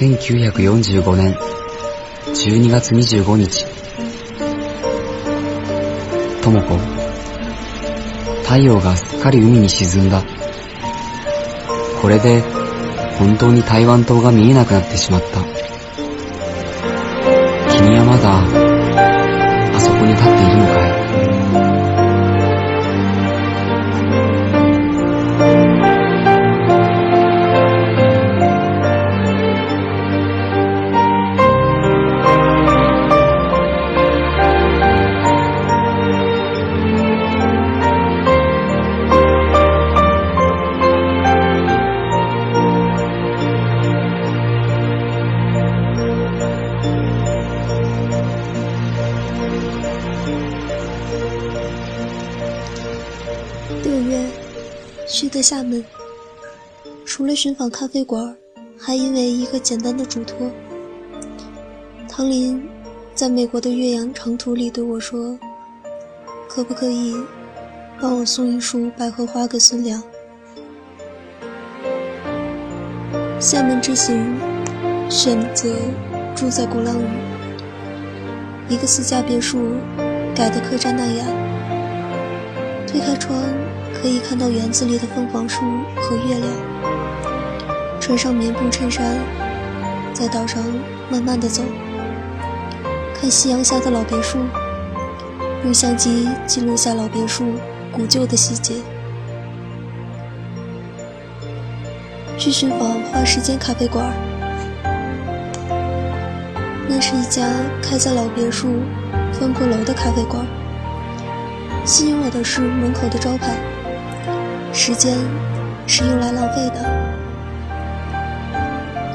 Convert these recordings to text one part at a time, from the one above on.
1945年12月25日。智子。太陽がすっかり海に沈んだ。これで本当に台湾島が見えなくなってしまった。君はまだ六月，去的厦门，除了寻访咖啡馆，还因为一个简单的嘱托。唐林在美国的岳阳长途里对我说：“可不可以帮我送一束百合花给孙良？”厦门之行，选择住在鼓浪屿，一个私家别墅，改的客栈那样。推开窗。可以看到园子里的凤凰树和月亮。穿上棉布衬衫，在岛上慢慢的走，看夕阳下的老别墅，用相机记录下老别墅古旧的细节。去寻访花时间咖啡馆，那是一家开在老别墅翻过楼的咖啡馆。吸引我的是门口的招牌。时间是用来浪费的，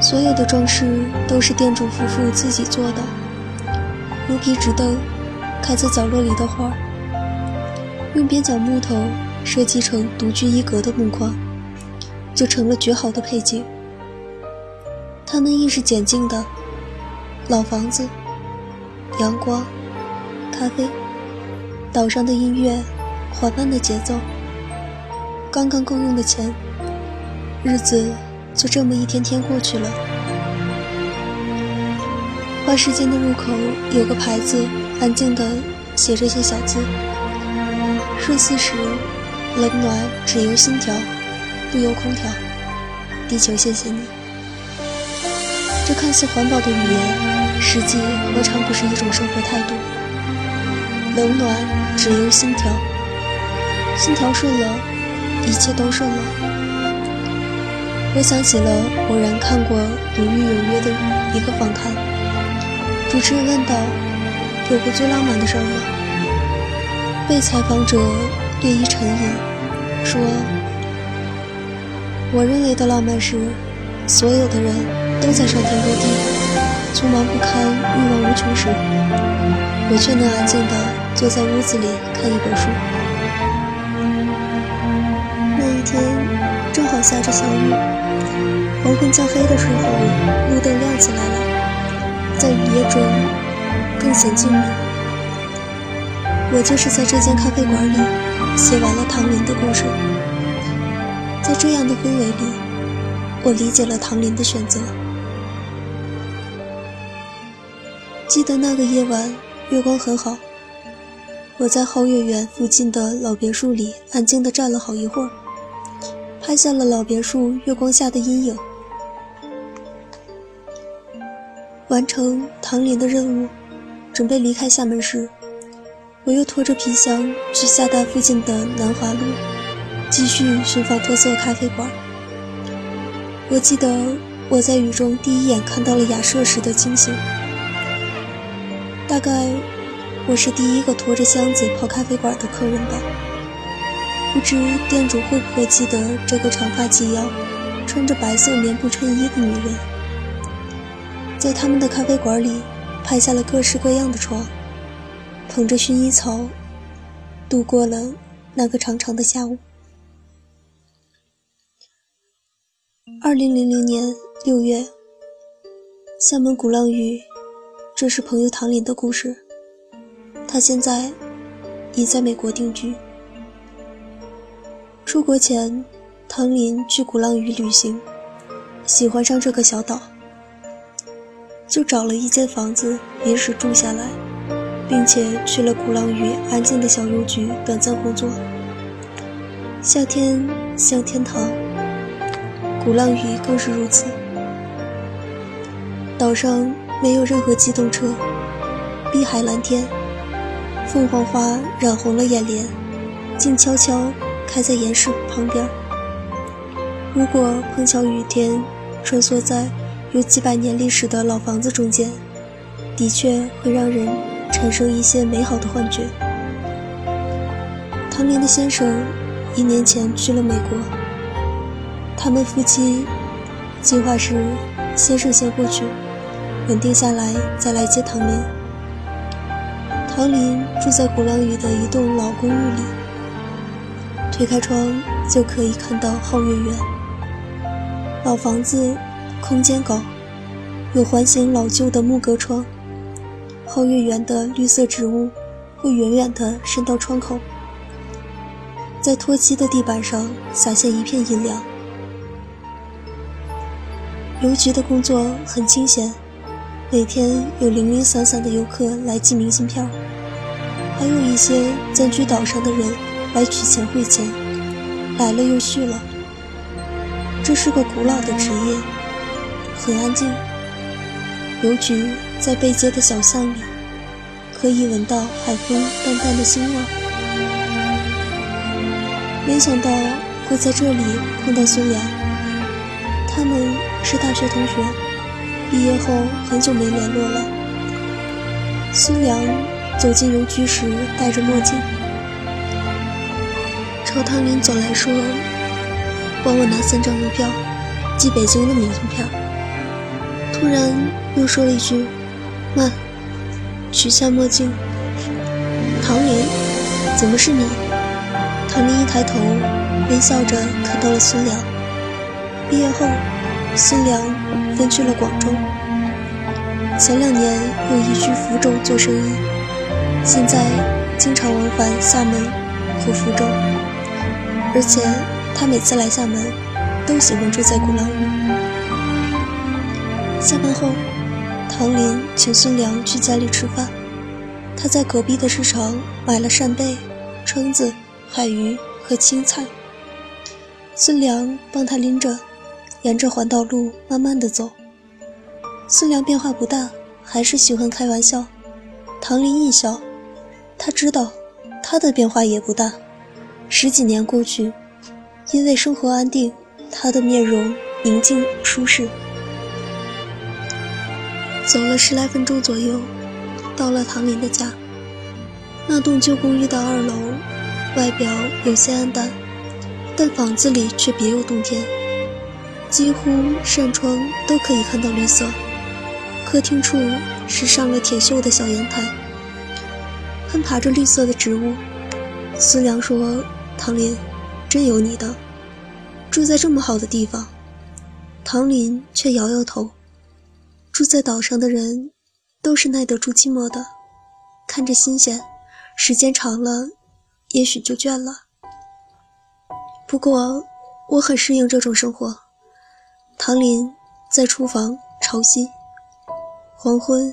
所有的装饰都是店主夫妇自己做的，如皮纸灯，开在角落里的花，用边角木头设计成独具一格的木框，就成了绝好的配景。他们亦是简静的，老房子，阳光，咖啡，岛上的音乐，缓慢的节奏。刚刚够用的钱，日子就这么一天天过去了。花时间的入口有个牌子，安静的写着些小字：顺四时，冷暖只由心调，不由空调。地球，谢谢你。这看似环保的语言，实际何尝不是一种生活态度？冷暖只由心调，心调顺了。一切都顺了。我想起了偶然看过《鲁豫有约》的一个访谈，主持人问道：“有过最浪漫的事儿吗？”被采访者略一沉吟，说：“我认为的浪漫是，所有的人都在上天入地，匆忙不堪，欲望无穷时，我却能安静地坐在屋子里看一本书。”天正好下着小雨，黄昏将黑的时候，路灯亮起来了，在雨夜中更显静谧。我就是在这间咖啡馆里写完了唐林的故事，在这样的氛围里，我理解了唐林的选择。记得那个夜晚，月光很好，我在皓月园附近的老别墅里安静地站了好一会儿。拍下了老别墅月光下的阴影。完成唐林的任务，准备离开厦门时，我又拖着皮箱去厦大附近的南华路，继续寻访特色咖啡馆。我记得我在雨中第一眼看到了雅舍时的惊醒。大概我是第一个拖着箱子跑咖啡馆的客人吧。不知店主会不会记得这个长发及腰、穿着白色棉布衬衣的女人，在他们的咖啡馆里拍下了各式各样的床，捧着薰衣草，度过了那个长长的下午。二零零零年六月，厦门鼓浪屿，这是朋友唐林的故事。他现在已在美国定居。出国前，唐林去鼓浪屿旅行，喜欢上这个小岛，就找了一间房子临时住下来，并且去了鼓浪屿安静的小邮局短暂工作。夏天像天堂，鼓浪屿更是如此。岛上没有任何机动车，碧海蓝天，凤凰花染红了眼帘，静悄悄开在岩石旁边。如果碰巧雨天，穿梭在有几百年历史的老房子中间，的确会让人产生一些美好的幻觉。唐林的先生一年前去了美国，他们夫妻计划是先生先过去，稳定下来再来接唐林。唐林住在鼓浪屿的一栋老公寓里，推开窗就可以看到皓月园。老房子空间高，有环形老旧的木格窗。皓月园的绿色植物会远远地伸到窗口，在脱漆的地板上洒下一片阴凉。邮局的工作很清闲，每天有零零散散的游客来寄明信片，还有一些暂居岛上的人来取钱汇钱，来了又去了。这是个古老的职业，很安静。邮局在背街的小巷里，可以闻到海风淡淡的腥味。没想到会在这里碰到孙良，他们是大学同学，毕业后很久没联络了。孙良走进邮局时戴着墨镜，朝唐林走来说。帮我拿三张邮票，寄北京的明信片。突然又说了一句：“慢。”取下墨镜。唐林，怎么是你？唐林一抬头，微笑着看到了孙良。毕业后，孙良分去了广州，前两年又移居福州做生意，现在经常往返厦门和福州，而且。他每次来厦门，都喜欢住在鼓浪屿。下班后，唐林请孙良去家里吃饭。他在隔壁的市场买了扇贝、蛏子、海鱼和青菜。孙良帮他拎着，沿着环岛路慢慢的走。孙良变化不大，还是喜欢开玩笑。唐林一笑，他知道他的变化也不大。十几年过去。因为生活安定，他的面容宁静舒适。走了十来分钟左右，到了唐林的家。那栋旧公寓的二楼，外表有些暗淡，但房子里却别有洞天，几乎扇窗都可以看到绿色。客厅处是上了铁锈的小阳台，攀爬着绿色的植物。孙良说：“唐林。”真有你的，住在这么好的地方。唐林却摇摇头。住在岛上的人，都是耐得住寂寞的，看着新鲜，时间长了，也许就倦了。不过，我很适应这种生活。唐林在厨房朝西，黄昏，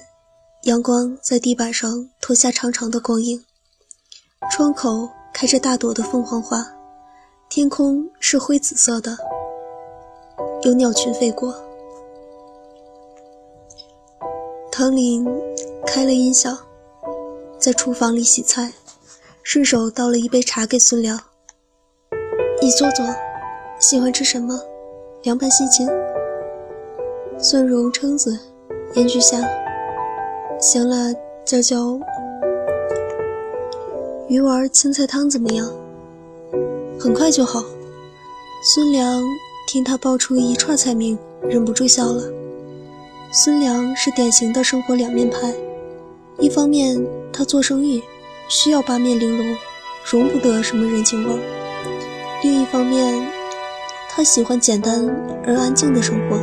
阳光在地板上拖下长长的光影。窗口开着大朵的凤凰花。天空是灰紫色的，有鸟群飞过。唐林开了音响，在厨房里洗菜，顺手倒了一杯茶给孙良。你坐坐，喜欢吃什么？凉拌西芹、蒜蓉蛏子、盐焗虾。行了，娇娇，鱼丸青菜汤怎么样？很快就好。孙良听他报出一串菜名，忍不住笑了。孙良是典型的生活两面派，一方面他做生意需要八面玲珑，容不得什么人情味；另一方面，他喜欢简单而安静的生活。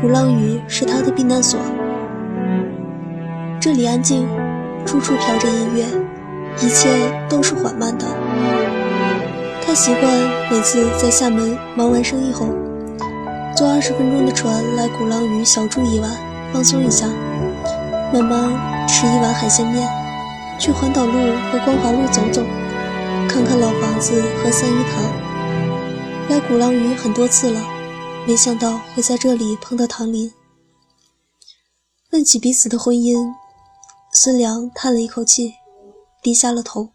鼓浪屿是他的避难所，这里安静，处处飘着音乐，一切都是缓慢的。他习惯每次在厦门忙完生意后，坐二十分钟的船来鼓浪屿小住一晚，放松一下，慢慢吃一碗海鲜面，去环岛路和光华路走走，看看老房子和三一堂。来鼓浪屿很多次了，没想到会在这里碰到唐林。问起彼此的婚姻，孙良叹了一口气，低下了头。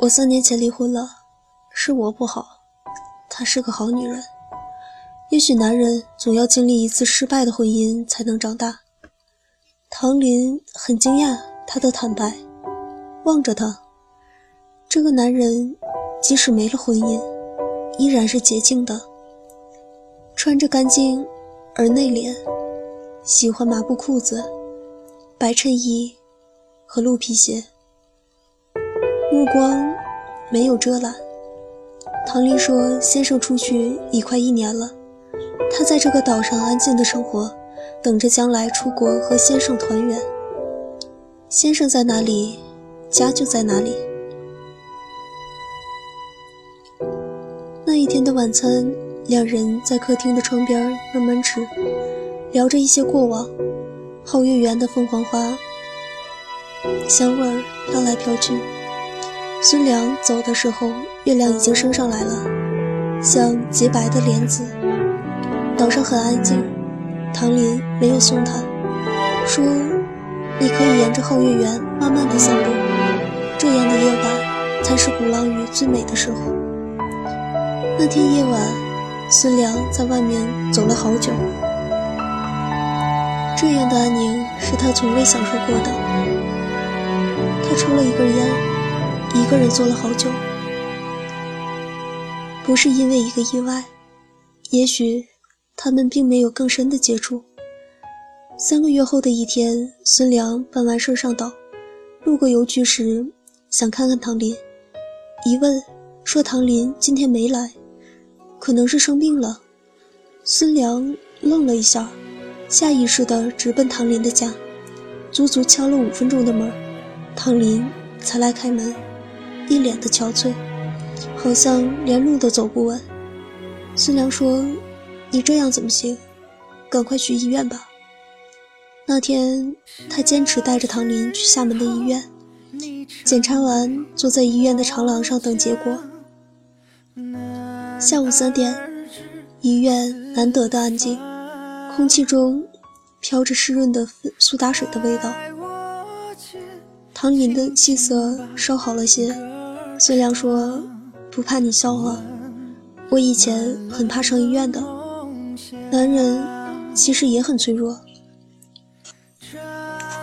我三年前离婚了，是我不好，她是个好女人。也许男人总要经历一次失败的婚姻才能长大。唐林很惊讶他的坦白，望着他，这个男人即使没了婚姻，依然是洁净的，穿着干净而内敛，喜欢麻布裤子、白衬衣和鹿皮鞋。目光没有遮拦。唐丽说：“先生出去已快一年了，他在这个岛上安静的生活，等着将来出国和先生团圆。先生在哪里，家就在哪里。”那一天的晚餐，两人在客厅的窗边慢慢吃，聊着一些过往。皓月园的凤凰花香味儿飘来飘去。孙良走的时候，月亮已经升上来了，像洁白的帘子。岛上很安静，唐林没有送他，说：“你可以沿着皓月园慢慢的散步，这样的夜晚才是鼓浪屿最美的时候。”那天夜晚，孙良在外面走了好久，这样的安宁是他从未享受过的。他抽了一根烟。一个人坐了好久，不是因为一个意外，也许他们并没有更深的接触。三个月后的一天，孙良办完事上岛，路过邮局时想看看唐林，一问说唐林今天没来，可能是生病了。孙良愣了一下，下意识地直奔唐林的家，足足敲了五分钟的门，唐林才来开门。一脸的憔悴，好像连路都走不稳。孙良说：“你这样怎么行？赶快去医院吧。”那天，他坚持带着唐林去厦门的医院，检查完，坐在医院的长廊上等结果。下午三点，医院难得的安静，空气中飘着湿润的苏打水的味道。唐林的气色稍好了些。孙良说：“不怕你笑话，我以前很怕上医院的。男人其实也很脆弱，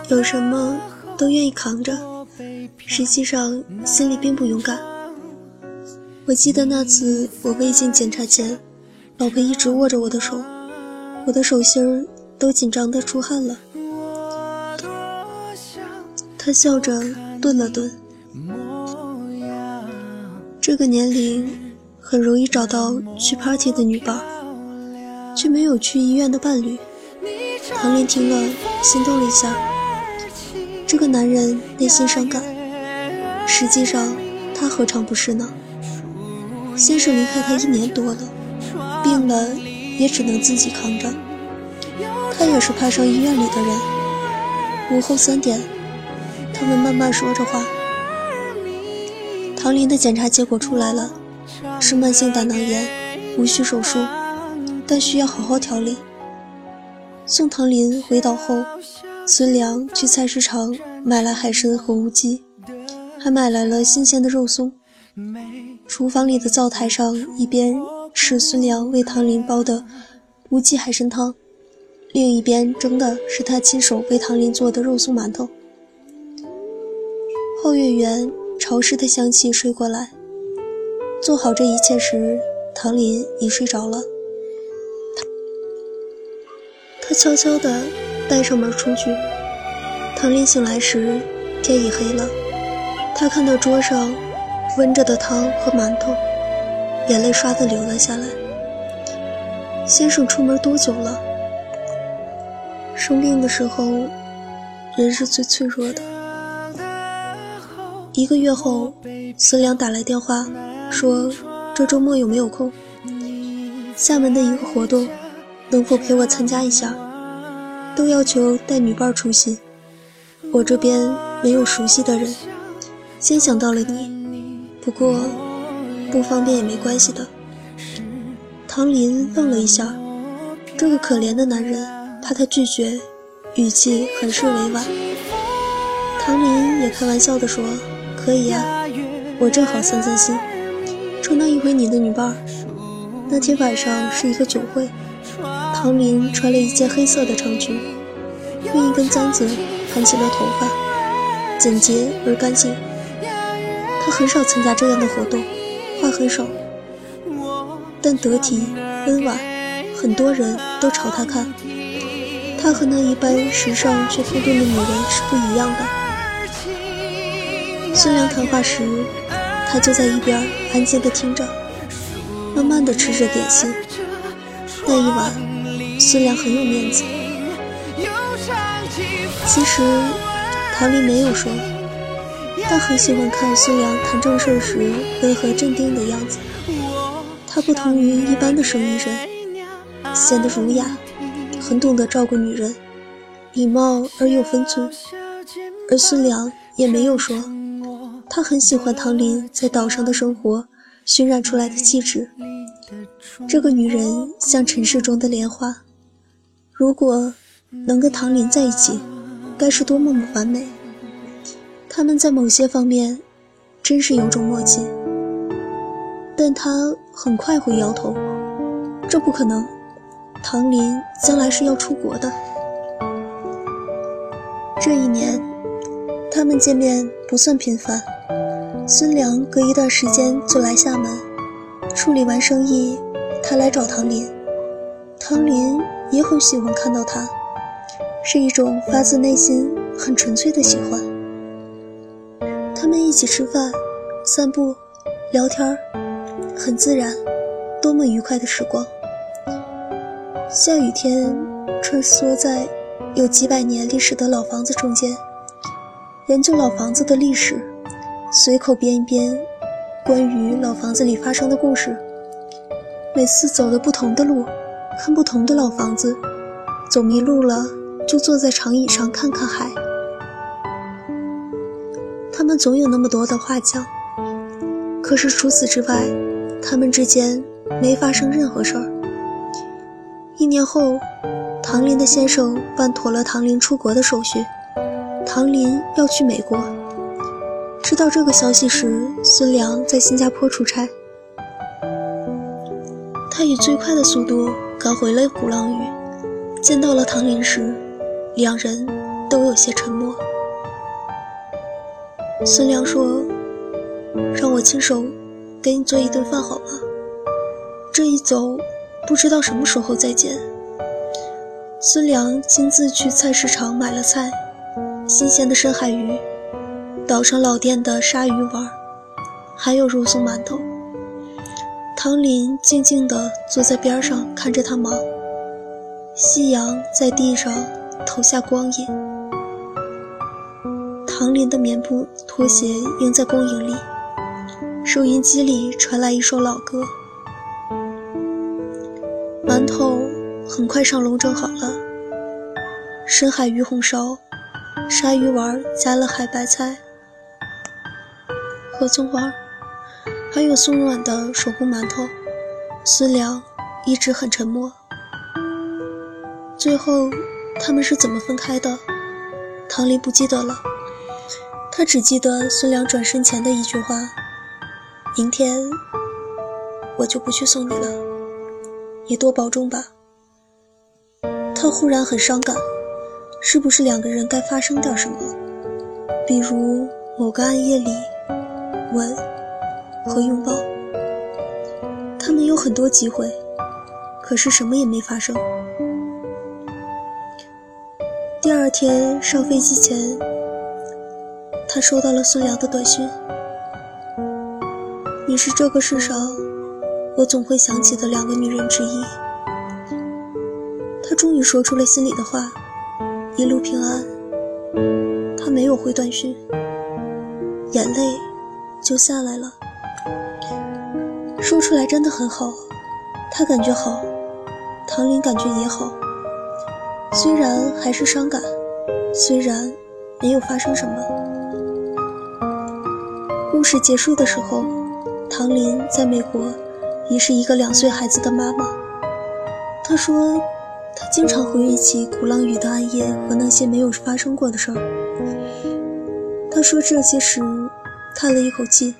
有什么都愿意扛着，实际上心里并不勇敢。我记得那次我胃镜检查前，老婆一直握着我的手，我的手心儿都紧张的出汗了。”他笑着顿了顿。这个年龄很容易找到去 party 的女伴，却没有去医院的伴侣。唐林听了，心动了一下。这个男人内心伤感，实际上他何尝不是呢？先生离开他一年多了，病了也只能自己扛着。他也是怕上医院里的人。午后三点，他们慢慢说着话。唐林的检查结果出来了，是慢性胆囊炎，无需手术，但需要好好调理。送唐林回岛后，孙良去菜市场买来海参和乌鸡，还买来了新鲜的肉松。厨房里的灶台上，一边是孙良为唐林煲的乌鸡海参汤，另一边蒸的是他亲手为唐林做的肉松馒头。后月圆。潮湿的香气吹过来。做好这一切时，唐林已睡着了。他悄悄地带上门出去。唐林醒来时，天已黑了。他看到桌上温着的汤和馒头，眼泪唰地流了下来。先生出门多久了？生病的时候，人是最脆弱的。一个月后，孙良打来电话，说这周末有没有空？厦门的一个活动，能否陪我参加一下？都要求带女伴出席，我这边没有熟悉的人，先想到了你。不过不方便也没关系的。唐林愣了一下，这个可怜的男人怕他拒绝，语气很是委婉。唐林也开玩笑地说：“可以呀，我正好散散心，充当一回你的女伴。”那天晚上是一个酒会，唐林穿了一件黑色的长裙，用一根簪子盘起了头发，简洁而干净。他很少参加这样的活动，很少。但得体温婉，很多人都朝他看。他和那一般时尚却富顿的女人是不一样的。孙良谈话时，他就在一边安静地听着，慢慢地吃着点心。那一晚，孙良很有面子。其实，唐林没有说，他很喜欢看孙良谈正事时温和镇定的样子。他不同于一般的生意人，显得儒雅，很懂得照顾女人，礼貌而有分寸。而孙良也没有说，他很喜欢唐林在岛上的生活熏染出来的气质。这个女人像尘世中的莲花，如果能跟唐林在一起，该是多么完美。他们在某些方面真是有种默契。但他很快会摇头，这不可能。唐林将来是要出国的。这一年，他们见面不算频繁。孙良隔一段时间就来厦门，处理完生意，他来找唐林。唐林也很喜欢看到他，是一种发自内心、很纯粹的喜欢。一起吃饭、散步、聊天。很自然，多么愉快的时光。下雨天，穿梭在有几百年历史的老房子中间，研究老房子的历史，随口编一编关于老房子里发生的故事。每次走的不同的路，看不同的老房子，走迷路了就坐在长椅上看看海。他们总有那么多的话讲，可是除此之外。他们之间没发生任何事儿。一年后，唐林的先生办妥了唐林出国的手续，唐林要去美国。知道这个消息时，孙良在新加坡出差，他以最快的速度赶回了鼓浪屿。见到了唐林时，两人都有些沉默。孙良说：“让我亲手。”给你做一顿饭好吗？这一走，不知道什么时候再见。孙良亲自去菜市场买了菜，新鲜的深海鱼，岛上老店的鲨鱼丸，还有肉松馒头。唐林静静地坐在边上看着他忙，夕阳在地上投下光影，唐林的棉布拖鞋映在光影里。收音机里传来一首老歌，馒头很快上笼蒸好了，深海鱼红烧，鲨鱼丸加了海白菜和葱花，还有松软的手工馒头。孙良一直很沉默。最后他们是怎么分开的？唐林不记得了，他只记得孙良转身前的一句话。明天我就不去送你了，你多保重吧。他忽然很伤感，是不是两个人该发生点什么？比如某个暗夜里，吻和拥抱。他们有很多机会，可是什么也没发生。第二天上飞机前，他收到了孙良的短信。你是这个世上我总会想起的两个女人之一。他终于说出了心里的话，一路平安。他没有回短讯，眼泪就下来了。说出来真的很好，他感觉好，唐林感觉也好。虽然还是伤感，虽然没有发生什么。故事结束的时候，唐林在美国已是一个两岁孩子的妈妈。她说，她经常回忆起鼓浪屿的暗夜和那些没有发生过的事儿。她说这些时，叹了一口气。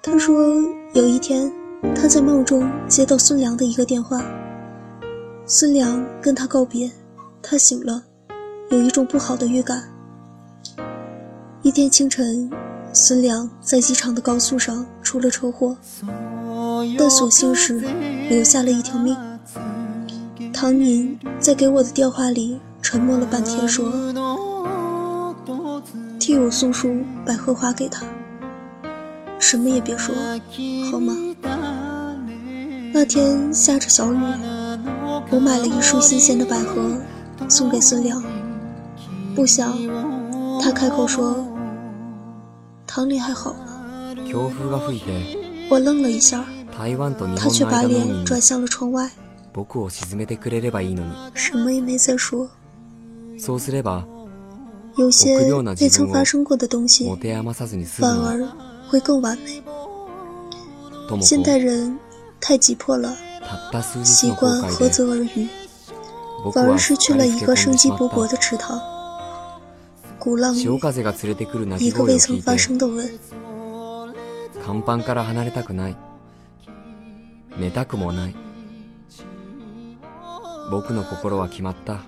她说，有一天，她在梦中接到孙良的一个电话，孙良跟她告别。他醒了，有一种不好的预感。一天清晨，孙良在机场的高速上出了车祸，但所幸是留下了一条命。唐宁在给我的电话里沉默了半天，说：“替我送束百合花给他，什么也别说，好吗？”那天下着小雨，我买了一束新鲜的百合。送给孙良，不想他开口说：“唐林还好吗？”我愣了一下，他却把脸转向了窗外，什么也没再说。有些未曾发生过的东西，反而会更完美。现代人太急迫了，习惯涸泽而渔。反而失去了一个生机勃勃的池塘。鼓浪屿，一个未曾发生的吻。甲板から離れたくない。寝たくもない。僕の心は決まった。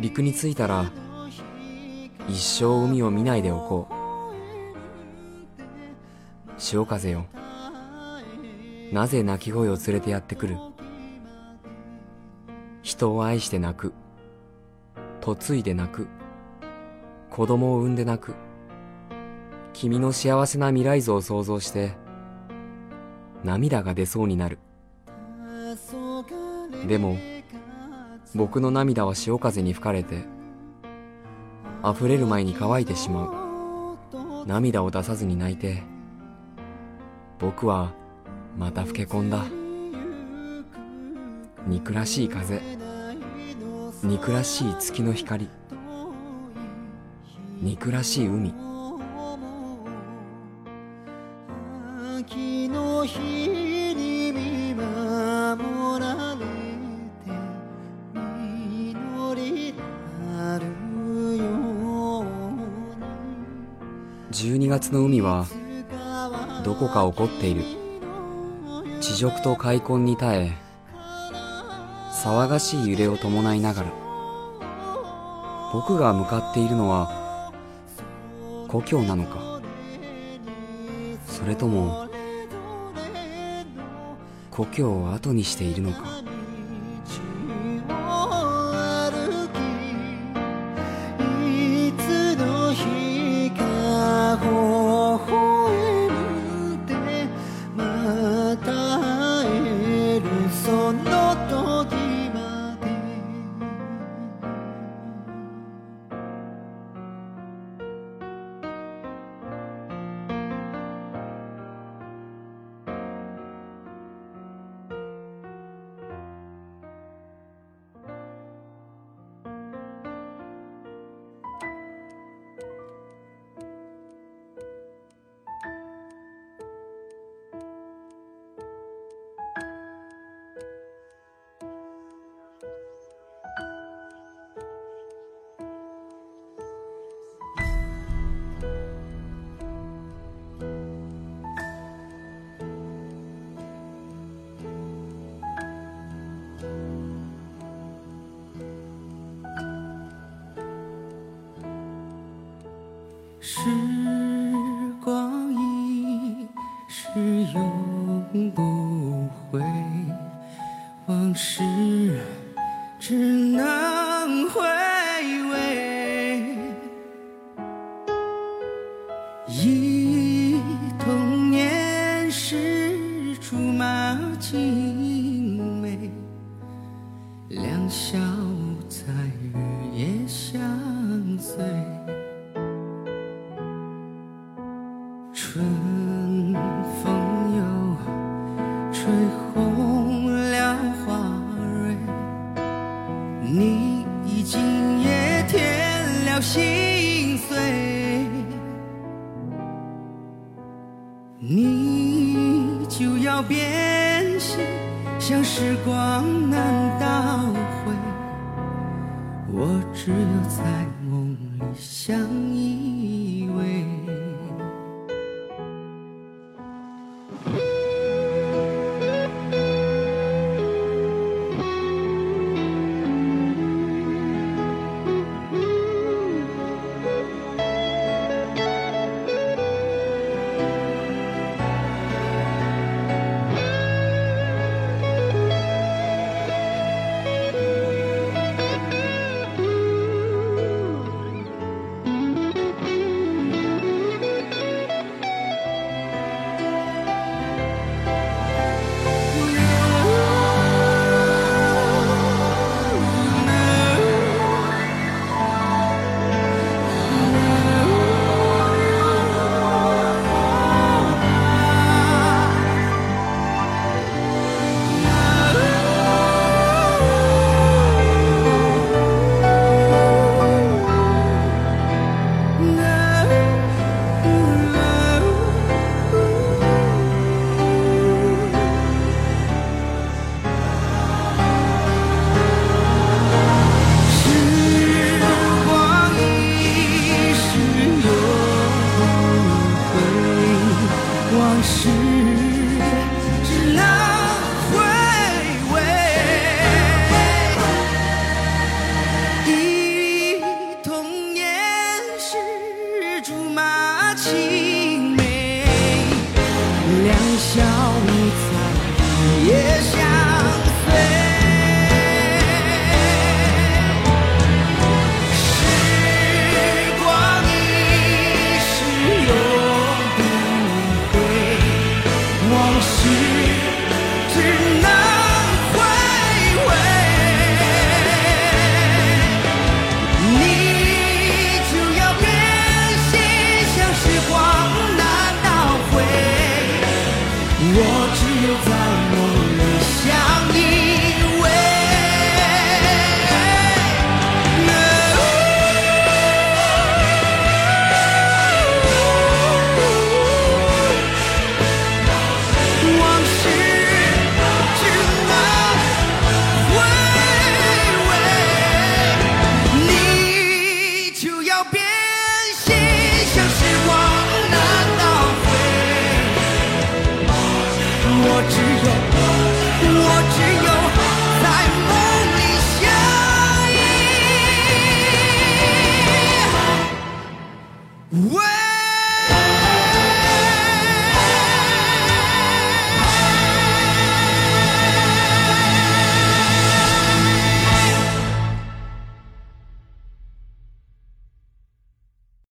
陸に着いたら、一生海を見ないでおこう。潮風よ。なぜ鳴き声を連れてやってくる人を愛して泣く。嫁いで泣く。子供を産んで泣く。君の幸せな未来像を想像して、涙が出そうになる。でも、僕の涙は潮風に吹かれて、溢れる前に乾いてしまう。涙を出さずに泣いて、僕はまた老け込んだ。憎らしい風憎らしい月の光憎らしい海。秋の日に見守られて実りなるように12月の海はどこか起こっている。地辱と開墾に耐え騒がしい揺れを伴いながら。僕が向かっているのは故郷なのか。それとも故郷を後にしているのか。